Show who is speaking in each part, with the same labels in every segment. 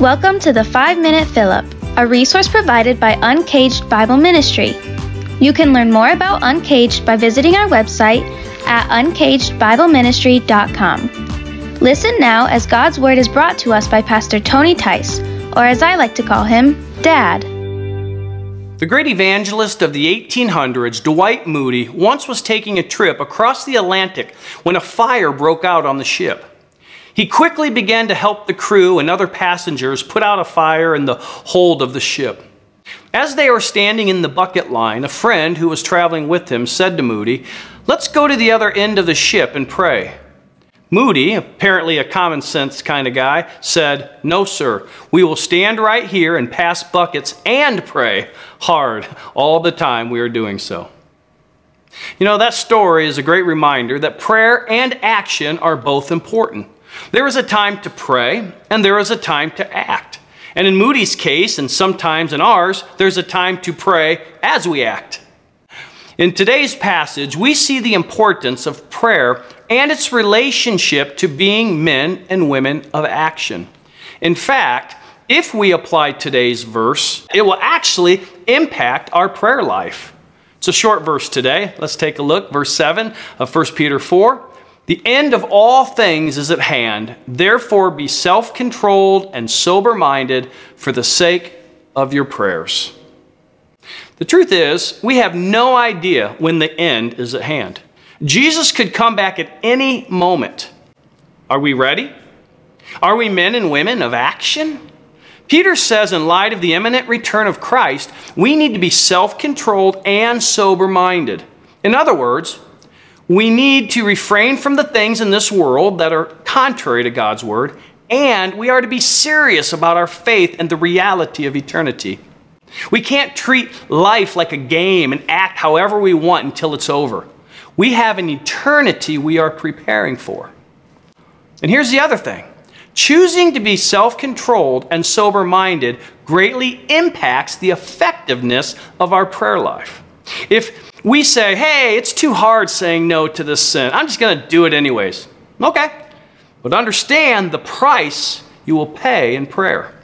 Speaker 1: Welcome to the 5 Minute Up, a resource provided by Uncaged Bible Ministry. You can learn more about Uncaged by visiting our website at uncagedbibleministry.com. Listen now as God's Word is brought to us by Pastor Tony Tice, or as I like to call him, Dad.
Speaker 2: The great evangelist of the 1800s, Dwight Moody, once was taking a trip across the Atlantic when a fire broke out on the ship. He quickly began to help the crew and other passengers put out a fire in the hold of the ship. As they were standing in the bucket line, a friend who was traveling with him said to Moody, Let's go to the other end of the ship and pray. Moody, apparently a common sense kind of guy, said, No, sir. We will stand right here and pass buckets and pray hard all the time we are doing so. You know, that story is a great reminder that prayer and action are both important. There is a time to pray, and there is a time to act. And in Moody's case, and sometimes in ours, there's a time to pray as we act. In today's passage, we see the importance of prayer and its relationship to being men and women of action. In fact, if we apply today's verse, it will actually impact our prayer life. It's a short verse today. Let's take a look. Verse 7 of 1 Peter 4. The end of all things is at hand. Therefore, be self controlled and sober minded for the sake of your prayers. The truth is, we have no idea when the end is at hand. Jesus could come back at any moment. Are we ready? Are we men and women of action? Peter says, in light of the imminent return of Christ, we need to be self controlled and sober minded. In other words, we need to refrain from the things in this world that are contrary to God's word, and we are to be serious about our faith and the reality of eternity. We can't treat life like a game and act however we want until it's over. We have an eternity we are preparing for. And here's the other thing choosing to be self controlled and sober minded greatly impacts the effectiveness of our prayer life. If we say, hey, it's too hard saying no to this sin. I'm just going to do it anyways. Okay. But understand the price you will pay in prayer.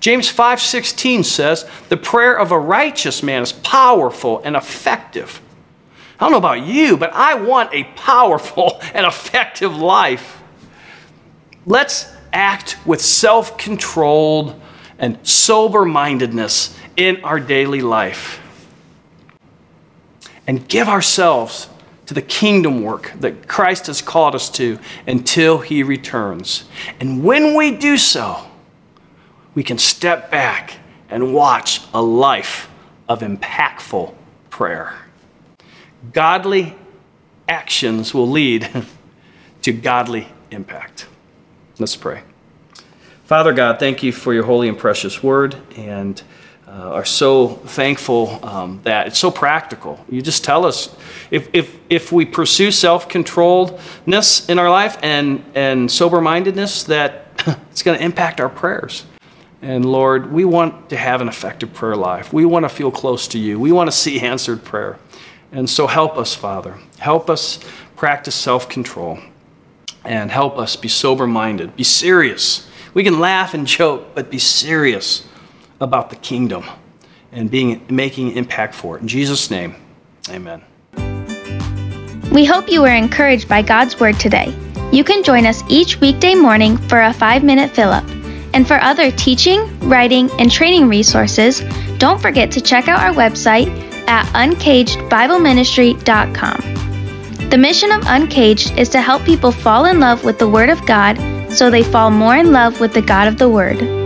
Speaker 2: James 5:16 says, "The prayer of a righteous man is powerful and effective." I don't know about you, but I want a powerful and effective life. Let's act with self-controlled and sober-mindedness in our daily life and give ourselves to the kingdom work that Christ has called us to until he returns. And when we do so, we can step back and watch a life of impactful prayer. Godly actions will lead to godly impact. Let's pray. Father God, thank you for your holy and precious word and uh, are so thankful um, that it's so practical. You just tell us if, if, if we pursue self controlledness in our life and, and sober mindedness, that it's going to impact our prayers. And Lord, we want to have an effective prayer life. We want to feel close to you. We want to see answered prayer. And so help us, Father. Help us practice self control and help us be sober minded, be serious. We can laugh and joke, but be serious about the kingdom and being making impact for it. In Jesus' name, amen.
Speaker 1: We hope you were encouraged by God's word today. You can join us each weekday morning for a five minute fill up. And for other teaching, writing, and training resources, don't forget to check out our website at uncagedbibleministry.com. The mission of Uncaged is to help people fall in love with the Word of God so they fall more in love with the God of the Word.